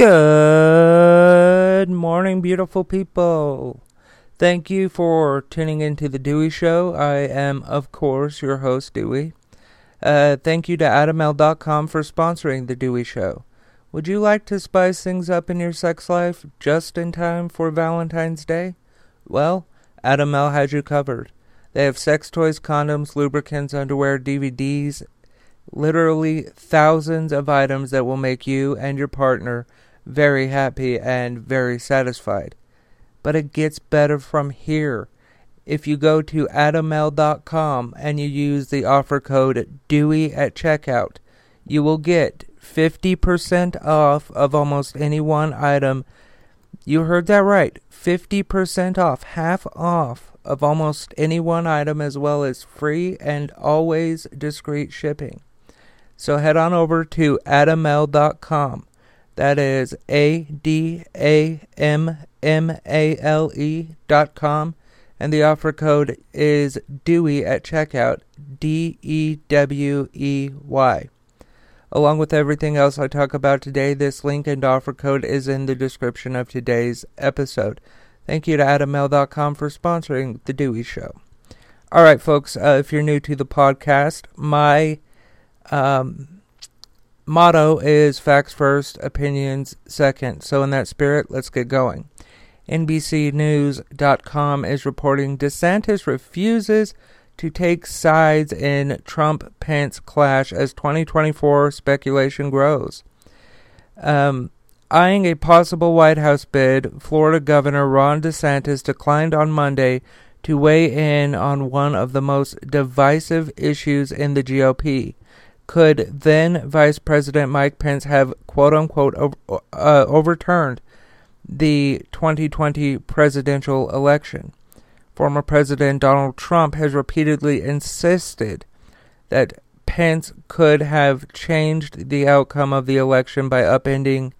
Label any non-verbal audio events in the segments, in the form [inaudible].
Good morning, beautiful people. Thank you for tuning into the Dewey Show. I am, of course, your host, Dewey. Uh, thank you to AdamMale.com for sponsoring the Dewey Show. Would you like to spice things up in your sex life just in time for Valentine's Day? Well, AdamMale has you covered. They have sex toys, condoms, lubricants, underwear, DVDs, literally thousands of items that will make you and your partner very happy and very satisfied. But it gets better from here. If you go to adammale.com and you use the offer code DEWEY at checkout, you will get 50% off of almost any one item. You heard that right. 50% off, half off of almost any one item, as well as free and always discreet shipping. So head on over to adammale.com that is A D A M M A L E dot com. And the offer code is Dewey at checkout. D E W E Y. Along with everything else I talk about today, this link and offer code is in the description of today's episode. Thank you to AdamMale.com for sponsoring The Dewey Show. All right, folks, uh, if you're new to the podcast, my um, motto is facts first, opinions second. So, in that spirit, let's get going. NBCNews.com is reporting DeSantis refuses to take sides in Trump Pence clash as 2024 speculation grows. Um, eyeing a possible White House bid, Florida Governor Ron DeSantis declined on Monday to weigh in on one of the most divisive issues in the GOP could then Vice President Mike Pence have quote unquote over, uh, overturned the 2020 presidential election. Former President Donald Trump has repeatedly insisted that Pence could have changed the outcome of the election by upending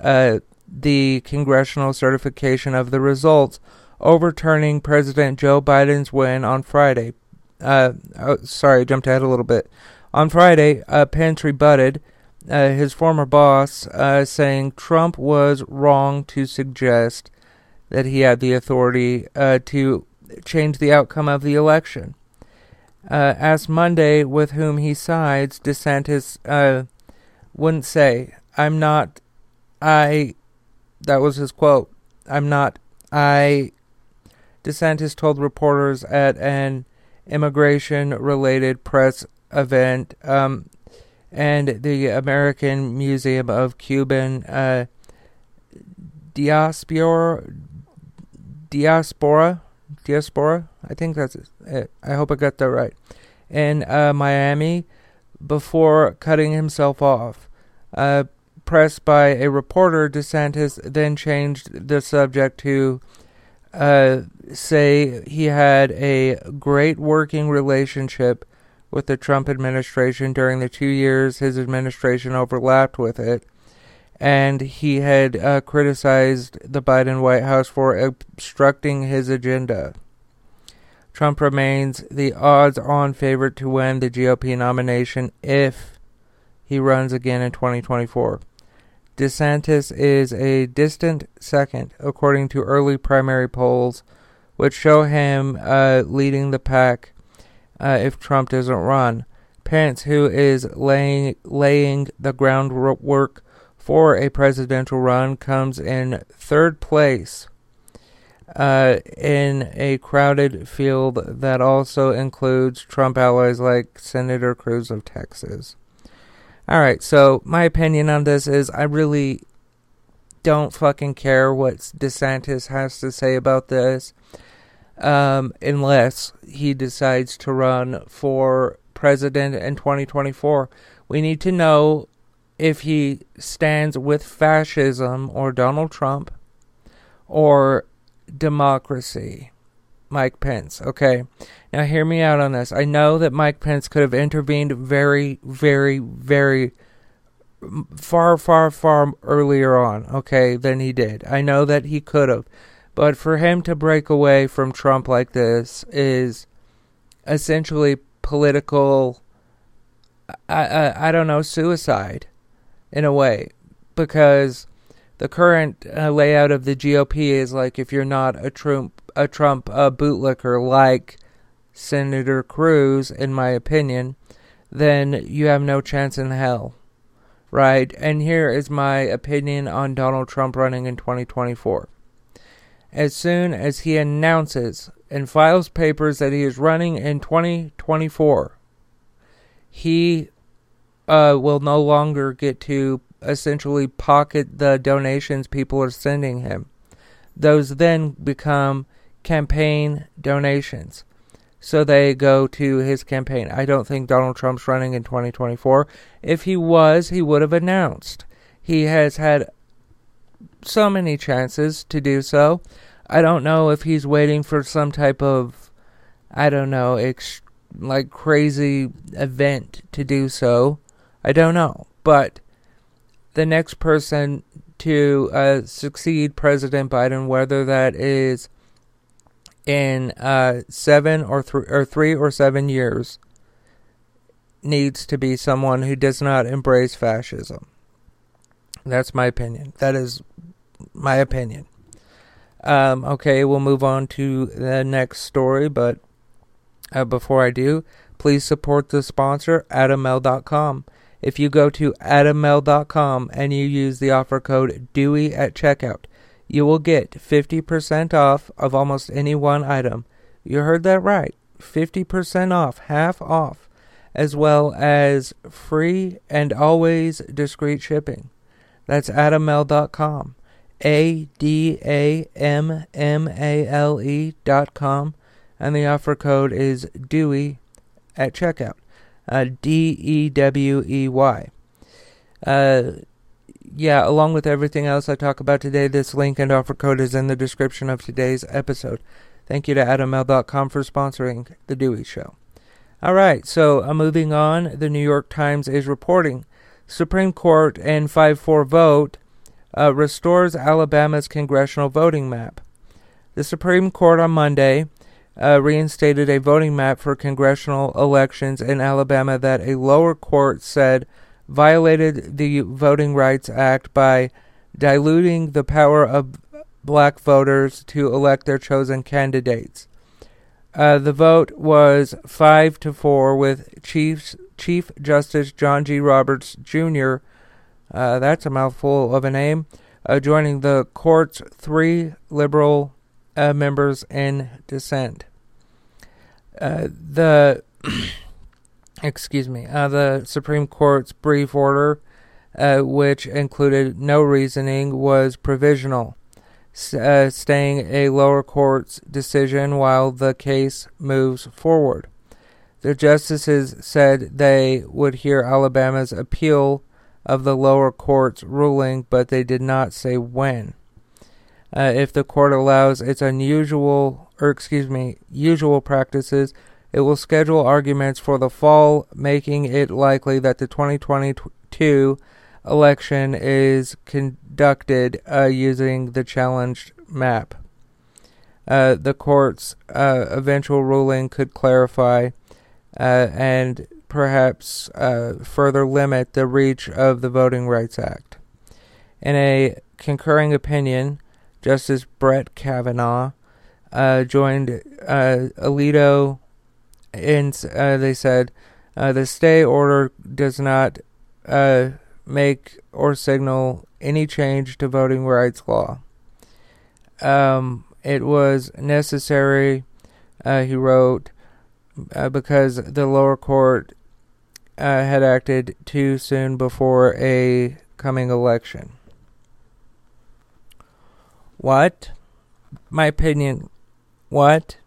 uh, the congressional certification of the results, overturning President Joe Biden's win on Friday. Uh, oh, sorry, I jumped ahead a little bit. On Friday, uh, Pence rebutted uh, his former boss, uh, saying Trump was wrong to suggest that he had the authority uh, to change the outcome of the election. Uh, asked Monday with whom he sides, DeSantis uh, wouldn't say, I'm not, I, that was his quote, I'm not, I, DeSantis told reporters at an immigration related press event, um, and the American Museum of Cuban uh, Diaspora, Diaspora, Diaspora. I think that's it. I hope I got that right. In uh, Miami, before cutting himself off. Uh, pressed by a reporter, DeSantis then changed the subject to uh, say he had a great working relationship with the Trump administration during the two years his administration overlapped with it. And he had uh, criticized the Biden White House for obstructing his agenda. Trump remains the odds on favorite to win the GOP nomination if he runs again in 2024. DeSantis is a distant second, according to early primary polls, which show him uh, leading the pack uh, if Trump doesn't run. Pence, who is laying laying the groundwork for a presidential run, comes in third place uh, in a crowded field that also includes Trump allies like Senator Cruz of Texas. All right, so my opinion on this is I really don't fucking care what DeSantis has to say about this um, unless he decides to run for president in 2024. We need to know if he stands with fascism or Donald Trump or democracy. Mike Pence. Okay. Now, hear me out on this. I know that Mike Pence could have intervened very, very, very far, far, far earlier on, okay, than he did. I know that he could have. But for him to break away from Trump like this is essentially political. I, I, I don't know suicide, in a way, because the current uh, layout of the GOP is like if you're not a Trump a Trump uh, bootlicker like Senator Cruz, in my opinion, then you have no chance in hell, right? And here is my opinion on Donald Trump running in 2024. As soon as he announces and files papers that he is running in 2024, he uh, will no longer get to essentially pocket the donations people are sending him. Those then become campaign donations. So they go to his campaign. I don't think Donald Trump's running in 2024. If he was, he would have announced. He has had so many chances to do so. I don't know if he's waiting for some type of, I don't know, ex- like crazy event to do so. I don't know. But the next person to uh, succeed President Biden, whether that is in uh, seven or, th- or three or seven years, needs to be someone who does not embrace fascism. That's my opinion. That is my opinion. Um, okay, we'll move on to the next story, but uh, before I do, please support the sponsor, AdamMale.com. If you go to AdamMale.com and you use the offer code Dewey at checkout, you will get 50% off of almost any one item. You heard that right. 50% off, half off, as well as free and always discreet shipping. That's AdamMale.com. A D A M M A L E dot com, and the offer code is Dewey at checkout. Uh, D E W E Y. Uh, yeah, along with everything else I talk about today, this link and offer code is in the description of today's episode. Thank you to AdamMale.com for sponsoring The Dewey Show. All right, so uh, moving on, the New York Times is reporting Supreme Court in 5 4 vote uh, restores Alabama's congressional voting map. The Supreme Court on Monday uh, reinstated a voting map for congressional elections in Alabama that a lower court said violated the Voting Rights Act by diluting the power of black voters to elect their chosen candidates. Uh, the vote was five to four, with Chief Chief Justice John G. Roberts Jr. Uh, that's a mouthful of a name. Uh, joining the court's three liberal uh, members in dissent. Uh, the [clears throat] excuse me, uh, the Supreme Court's brief order, uh, which included no reasoning, was provisional, staying a lower court's decision while the case moves forward. The justices said they would hear Alabama's appeal of the lower court's ruling, but they did not say when. Uh, if the court allows its unusual, or excuse me, usual practices, it will schedule arguments for the fall, making it likely that the 2022 election is conducted uh, using the challenged map. Uh, the court's uh, eventual ruling could clarify uh, and perhaps uh, further limit the reach of the Voting Rights Act. In a concurring opinion, Justice Brett Kavanaugh uh, joined uh, Alito, and uh, they said uh, the stay order does not uh, make or signal any change to voting rights law. Um, it was necessary, he wrote, because the lower court uh, had acted too soon before a coming election. What? My opinion. What?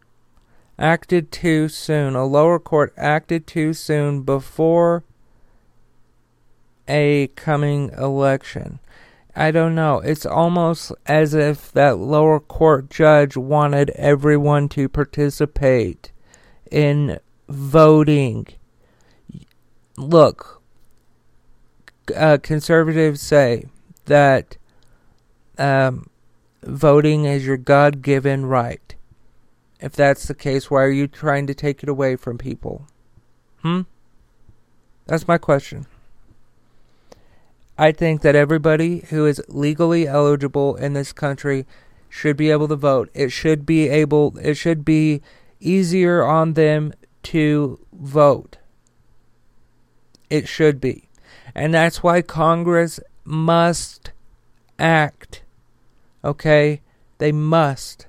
Acted too soon. A lower court acted too soon before a coming election. I don't know. It's almost as if that lower court judge wanted everyone to participate in voting look, uh, conservatives say that um, voting is your God given right. If that's the case, why are you trying to take it away from people? Hmm? That's my question. I think that everybody who is legally eligible in this country should be able to vote. It should be able it should be easier on them to vote. It should be. And that's why Congress must act. Okay? They must.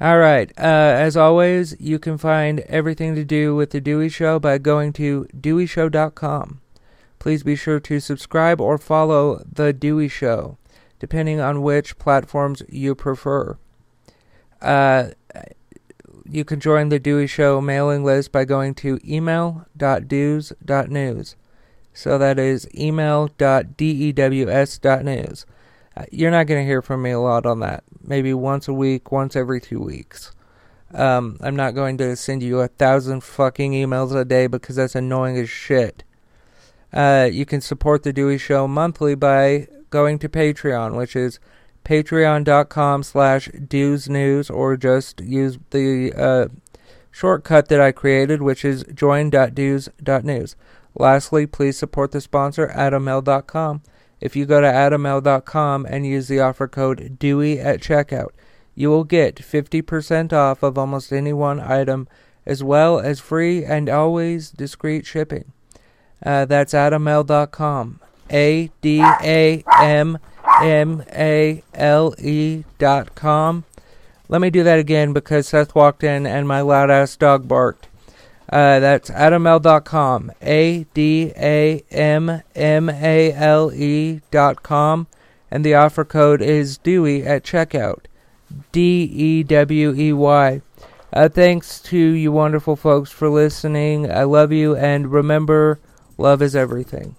All right. Uh, as always, you can find everything to do with The Dewey Show by going to deweyshow.com. Please be sure to subscribe or follow The Dewey Show, depending on which platforms you prefer. Uh, you can join The Dewey Show mailing list by going to email.dews.news. So that is email.dews.news. Uh, you're not going to hear from me a lot on that. Maybe once a week, once every two weeks. Um, I'm not going to send you a thousand fucking emails a day because that's annoying as shit. Uh, you can support the Dewey Show monthly by going to Patreon, which is patreon.com slash dewsnews, or just use the uh, shortcut that I created, which is join.dews.news. Lastly, please support the sponsor, AdamMale.com. If you go to adammale.com and use the offer code DEWEY at checkout, you will get 50% off of almost any one item, as well as free and always discreet shipping. Uh, that's adammale.com. A D A M M A L E dot com. Let me do that again because Seth walked in and my loud ass dog barked. Uh, that's. A D A M M A L E dot com. And the offer code is Dewey at checkout. D E W E Y. Uh, thanks to you wonderful folks for listening. I love you, and remember, love is everything.